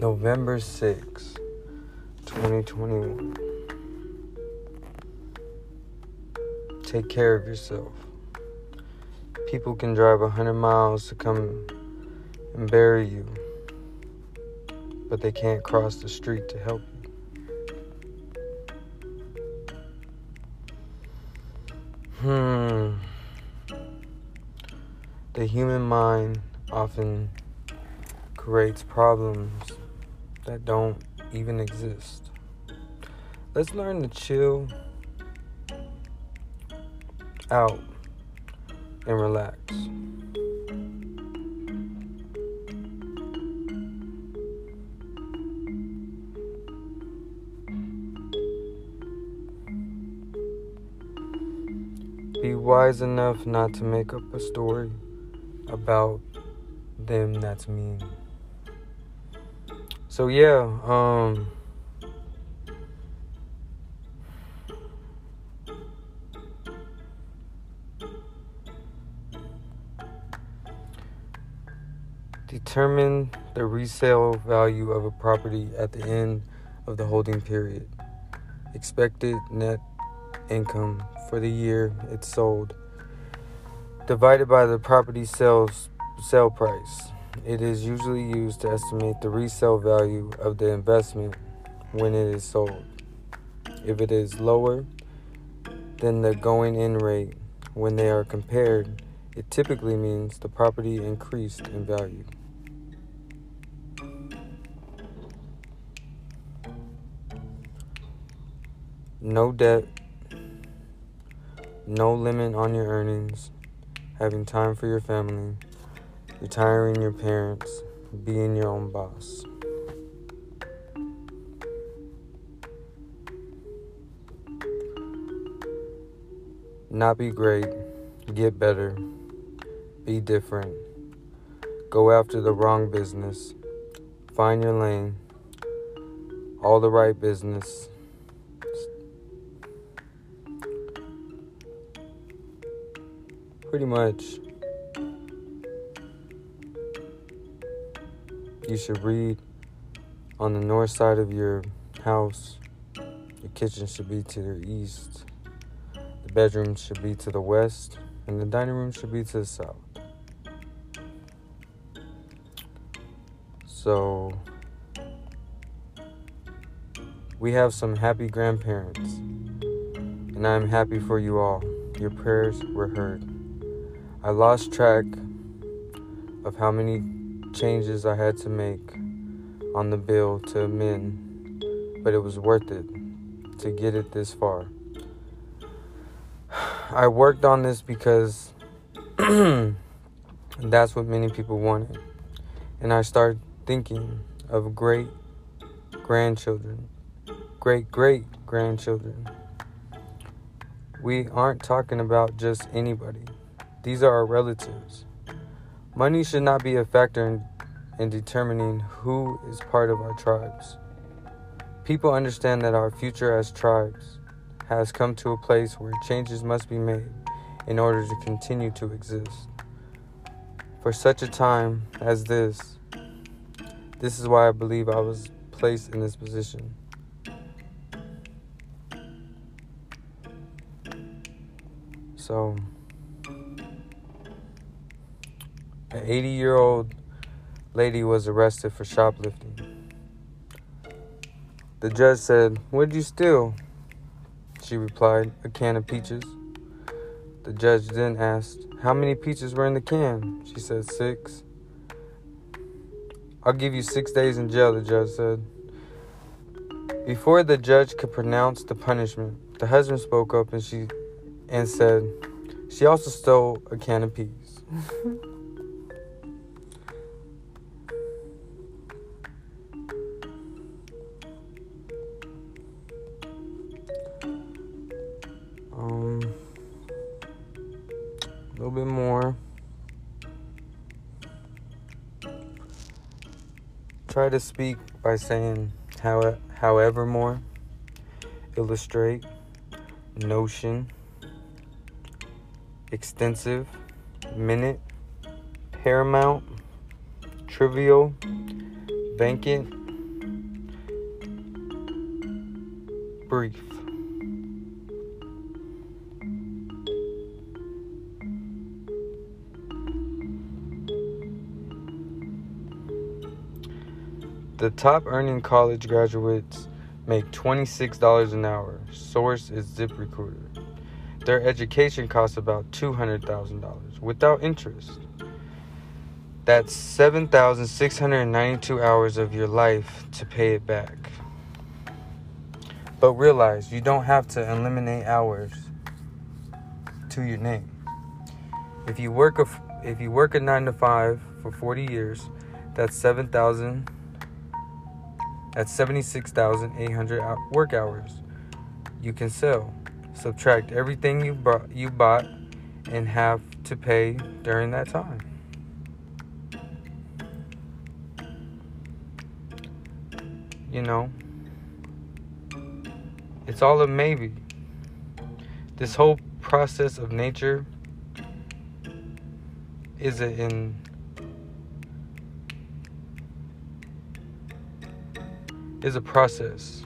November 6, 2021. Take care of yourself. People can drive 100 miles to come and bury you, but they can't cross the street to help you. Hmm. The human mind often creates problems that don't even exist. Let's learn to chill out and relax. Be wise enough not to make up a story about them that's mean. So yeah, um determine the resale value of a property at the end of the holding period. Expected net income for the year it's sold divided by the property sales sale price. It is usually used to estimate the resale value of the investment when it is sold. If it is lower than the going in rate when they are compared, it typically means the property increased in value. No debt, no limit on your earnings, having time for your family retiring your parents, being your own boss. Not be great, get better, be different, go after the wrong business, find your lane, all the right business. Pretty much. You should read on the north side of your house. Your kitchen should be to the east. The bedroom should be to the west. And the dining room should be to the south. So, we have some happy grandparents. And I am happy for you all. Your prayers were heard. I lost track of how many changes I had to make on the bill to amend, but it was worth it to get it this far. I worked on this because that's what many people wanted. And I started thinking of great grandchildren, great great grandchildren. We aren't talking about just anybody, these are our relatives. Money should not be a factor in, in determining who is part of our tribes. People understand that our future as tribes has come to a place where changes must be made in order to continue to exist. For such a time as this, this is why I believe I was placed in this position. So, An 80 year old lady was arrested for shoplifting. The judge said, What'd you steal? She replied, A can of peaches. The judge then asked, How many peaches were in the can? She said, Six. I'll give you six days in jail, the judge said. Before the judge could pronounce the punishment, the husband spoke up and she and said, She also stole a can of peas. try to speak by saying how, however more, illustrate, notion, extensive, minute, paramount, trivial, vacant, brief. The top earning college graduates make $26 an hour. Source is ZipRecruiter. Their education costs about $200,000 without interest. That's 7,692 hours of your life to pay it back. But realize you don't have to eliminate hours to your name. If you work a if you work a 9 to 5 for 40 years, that's 7,000 that's 76,800 work hours you can sell. Subtract everything you bought, you bought and have to pay during that time. You know, it's all a maybe. This whole process of nature is it in is a process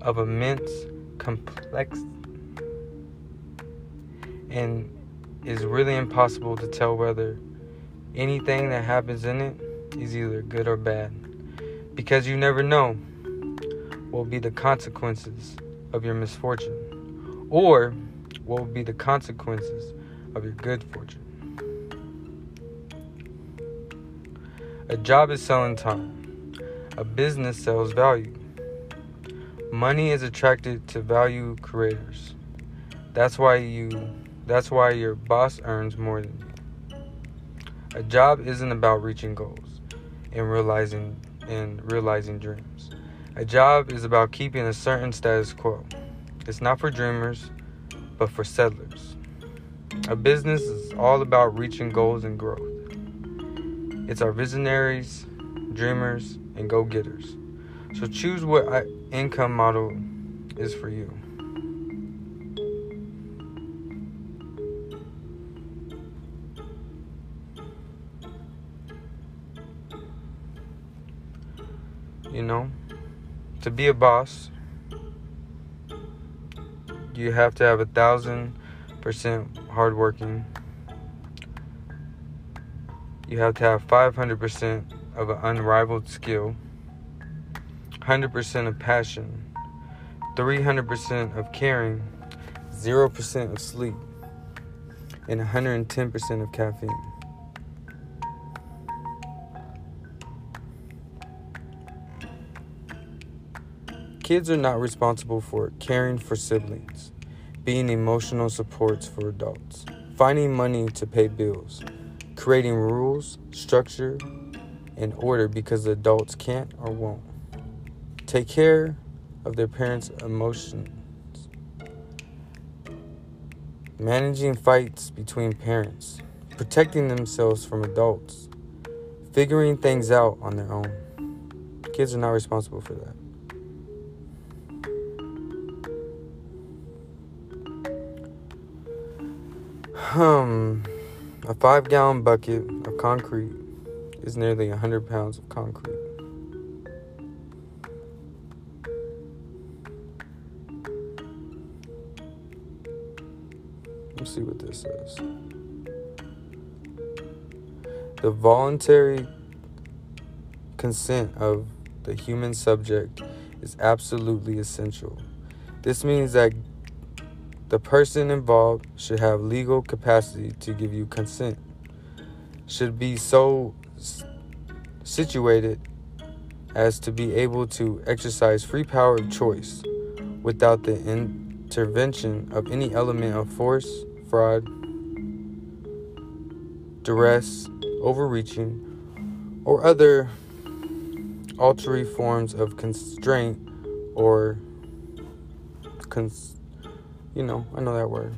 of immense complex and is really impossible to tell whether anything that happens in it is either good or bad because you never know what will be the consequences of your misfortune or what will be the consequences of your good fortune. A job is selling time. A business sells value. Money is attracted to value creators. That's why you that's why your boss earns more than you. A job isn't about reaching goals and realizing and realizing dreams. A job is about keeping a certain status quo. It's not for dreamers, but for settlers. A business is all about reaching goals and growth. It's our visionaries, dreamers, and go getters. So choose what income model is for you. You know, to be a boss, you have to have a thousand percent hardworking. You have to have 500% of an unrivaled skill, 100% of passion, 300% of caring, 0% of sleep, and 110% of caffeine. Kids are not responsible for caring for siblings, being emotional supports for adults, finding money to pay bills, creating rules, structure, in order because adults can't or won't. Take care of their parents' emotions. Managing fights between parents, protecting themselves from adults, figuring things out on their own. Kids are not responsible for that. Um, a five gallon bucket of concrete is nearly 100 pounds of concrete. Let's see what this says. The voluntary consent of the human subject is absolutely essential. This means that the person involved should have legal capacity to give you consent, should be so situated as to be able to exercise free power of choice without the intervention of any element of force, fraud, duress, overreaching, or other ulterior forms of constraint or cons- you know, I know that word.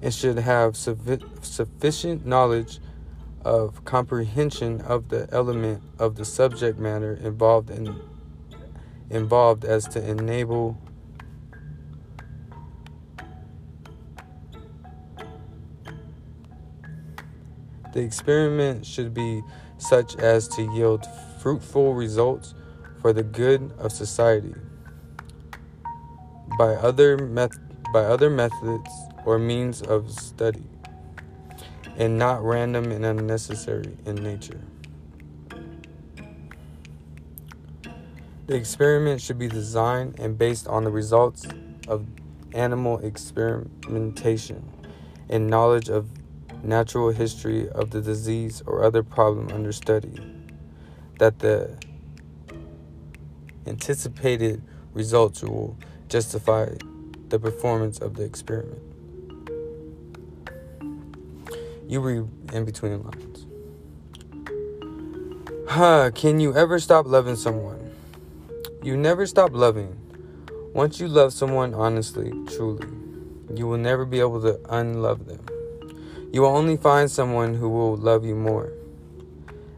And should have sufficient knowledge of comprehension of the element of the subject matter involved in involved as to enable the experiment should be such as to yield fruitful results for the good of society. By other by other methods or means of study and not random and unnecessary in nature. The experiment should be designed and based on the results of animal experimentation and knowledge of natural history of the disease or other problem under study. That the anticipated results will justify the performance of the experiment. You read in between the lines. Huh, can you ever stop loving someone? You never stop loving. Once you love someone honestly, truly, you will never be able to unlove them. You will only find someone who will love you more.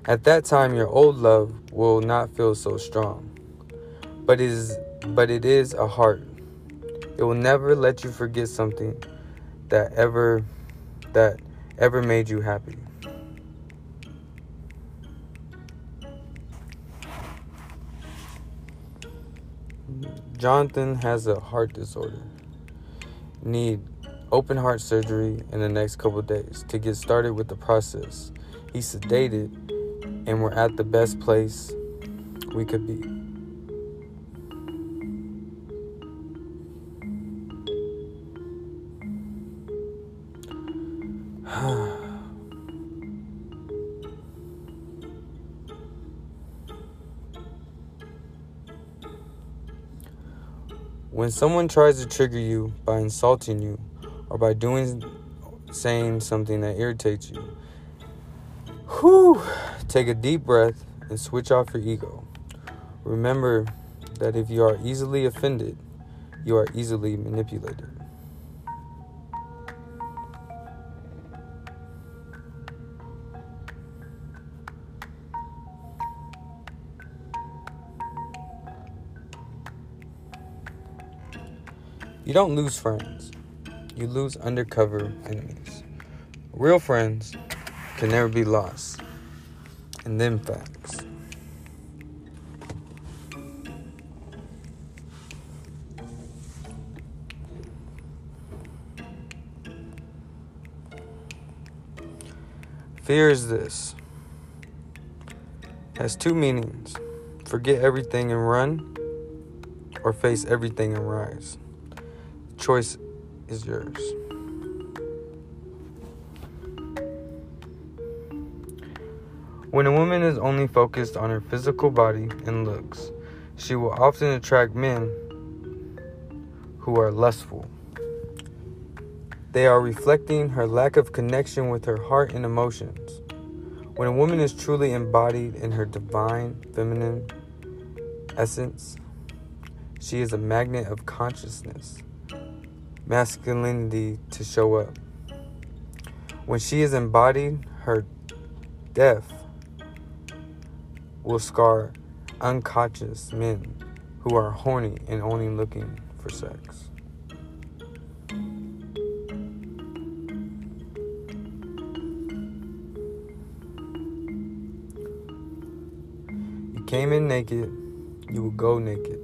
At that time your old love will not feel so strong. But it is but it is a heart. It will never let you forget something that ever that ever made you happy. Jonathan has a heart disorder. Need open heart surgery in the next couple days to get started with the process. He's sedated and we're at the best place we could be. When someone tries to trigger you by insulting you or by doing saying something that irritates you, whew, take a deep breath and switch off your ego. Remember that if you are easily offended, you are easily manipulated. You don't lose friends, you lose undercover enemies. Real friends can never be lost. And then facts. Fear is this. Has two meanings. Forget everything and run, or face everything and rise choice is yours. When a woman is only focused on her physical body and looks, she will often attract men who are lustful. They are reflecting her lack of connection with her heart and emotions. When a woman is truly embodied in her divine feminine essence, she is a magnet of consciousness masculinity to show up. When she is embodied, her death will scar unconscious men who are horny and only looking for sex. You came in naked, you will go naked.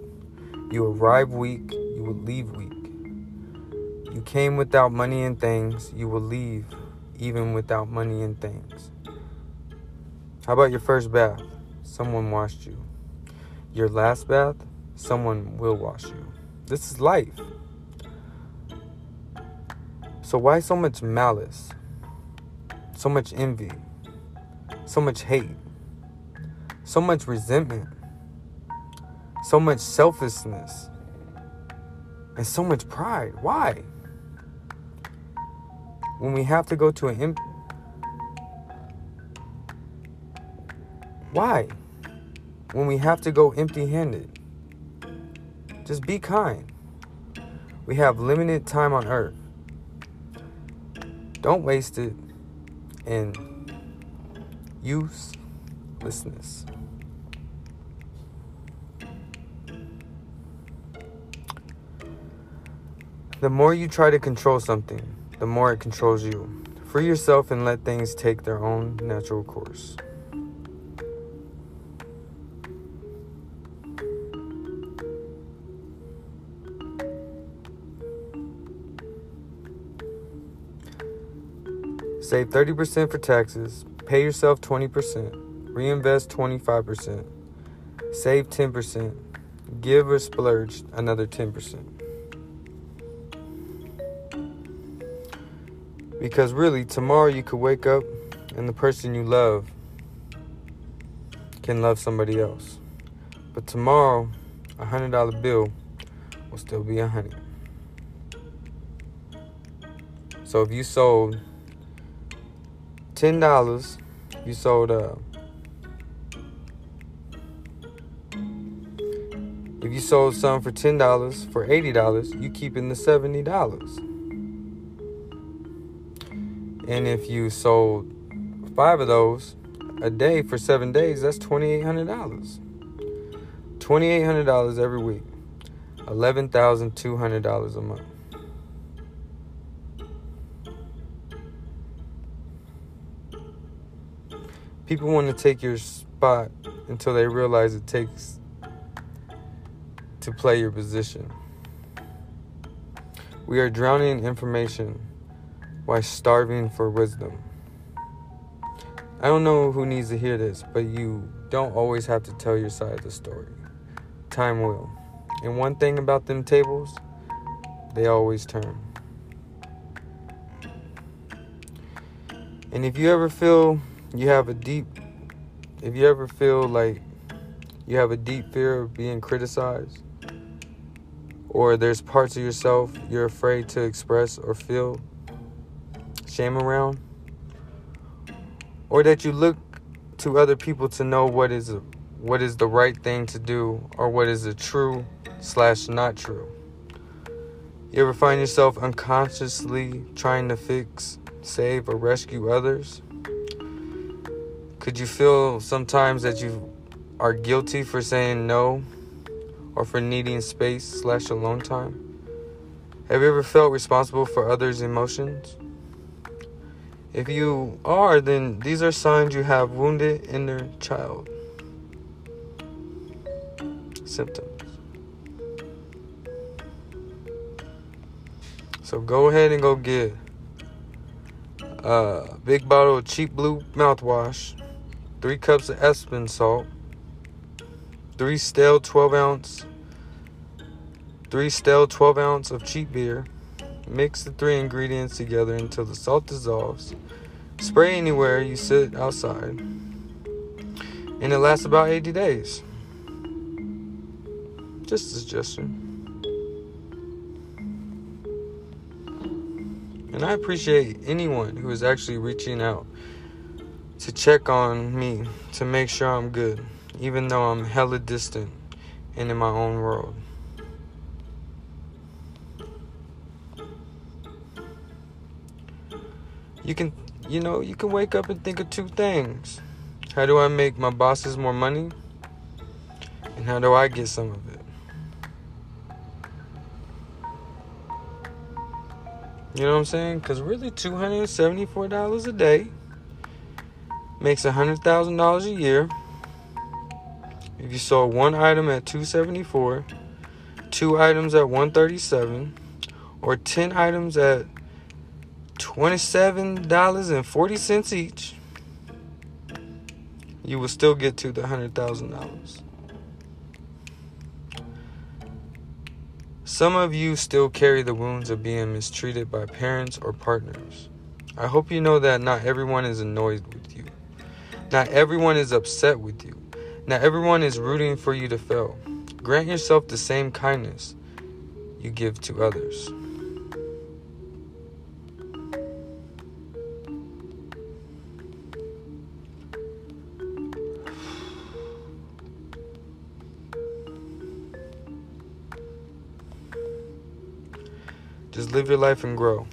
You arrive weak, you will leave weak. Came without money and things, you will leave even without money and things. How about your first bath? Someone washed you. Your last bath? Someone will wash you. This is life. So, why so much malice? So much envy? So much hate? So much resentment? So much selfishness? And so much pride? Why? When we have to go to an imp- why? When we have to go empty-handed. Just be kind. We have limited time on earth. Don't waste it in uselessness. The more you try to control something the more it controls you. Free yourself and let things take their own natural course. Save 30% for taxes, pay yourself 20%, reinvest 25%, save 10%, give or splurge another 10%. Because really, tomorrow you could wake up and the person you love can love somebody else. But tomorrow, a hundred dollar bill will still be a hundred. So if you sold ten dollars, you sold uh if you sold some for ten dollars for eighty dollars, you keeping the seventy dollars. And if you sold five of those a day for seven days, that's twenty eight hundred dollars. Twenty eight hundred dollars every week. Eleven thousand two hundred dollars a month. People want to take your spot until they realize it takes to play your position. We are drowning in information while starving for wisdom. I don't know who needs to hear this, but you don't always have to tell your side of the story. Time will. And one thing about them tables, they always turn. And if you ever feel you have a deep if you ever feel like you have a deep fear of being criticized or there's parts of yourself you're afraid to express or feel shame around or that you look to other people to know what is what is the right thing to do or what is a true slash not true you ever find yourself unconsciously trying to fix save or rescue others could you feel sometimes that you are guilty for saying no or for needing space slash alone time? Have you ever felt responsible for others' emotions? If you are, then these are signs you have wounded inner child. Symptoms. So go ahead and go get a big bottle of cheap blue mouthwash three cups of Epsom salt, three stale 12 ounce, three stale 12 ounce of cheap beer. Mix the three ingredients together until the salt dissolves. Spray anywhere you sit outside, and it lasts about 80 days. Just a suggestion. And I appreciate anyone who is actually reaching out to check on me to make sure I'm good, even though I'm hella distant and in my own world. You can, you know, you can wake up and think of two things. How do I make my bosses more money? And how do I get some of it? You know what I'm saying? Because really, $274 a day makes $100,000 a year. If you sold one item at 274, two items at 137, or 10 items at $27.40 each, you will still get to the $100,000. Some of you still carry the wounds of being mistreated by parents or partners. I hope you know that not everyone is annoyed with you. Not everyone is upset with you. Not everyone is rooting for you to fail. Grant yourself the same kindness you give to others. Just live your life and grow.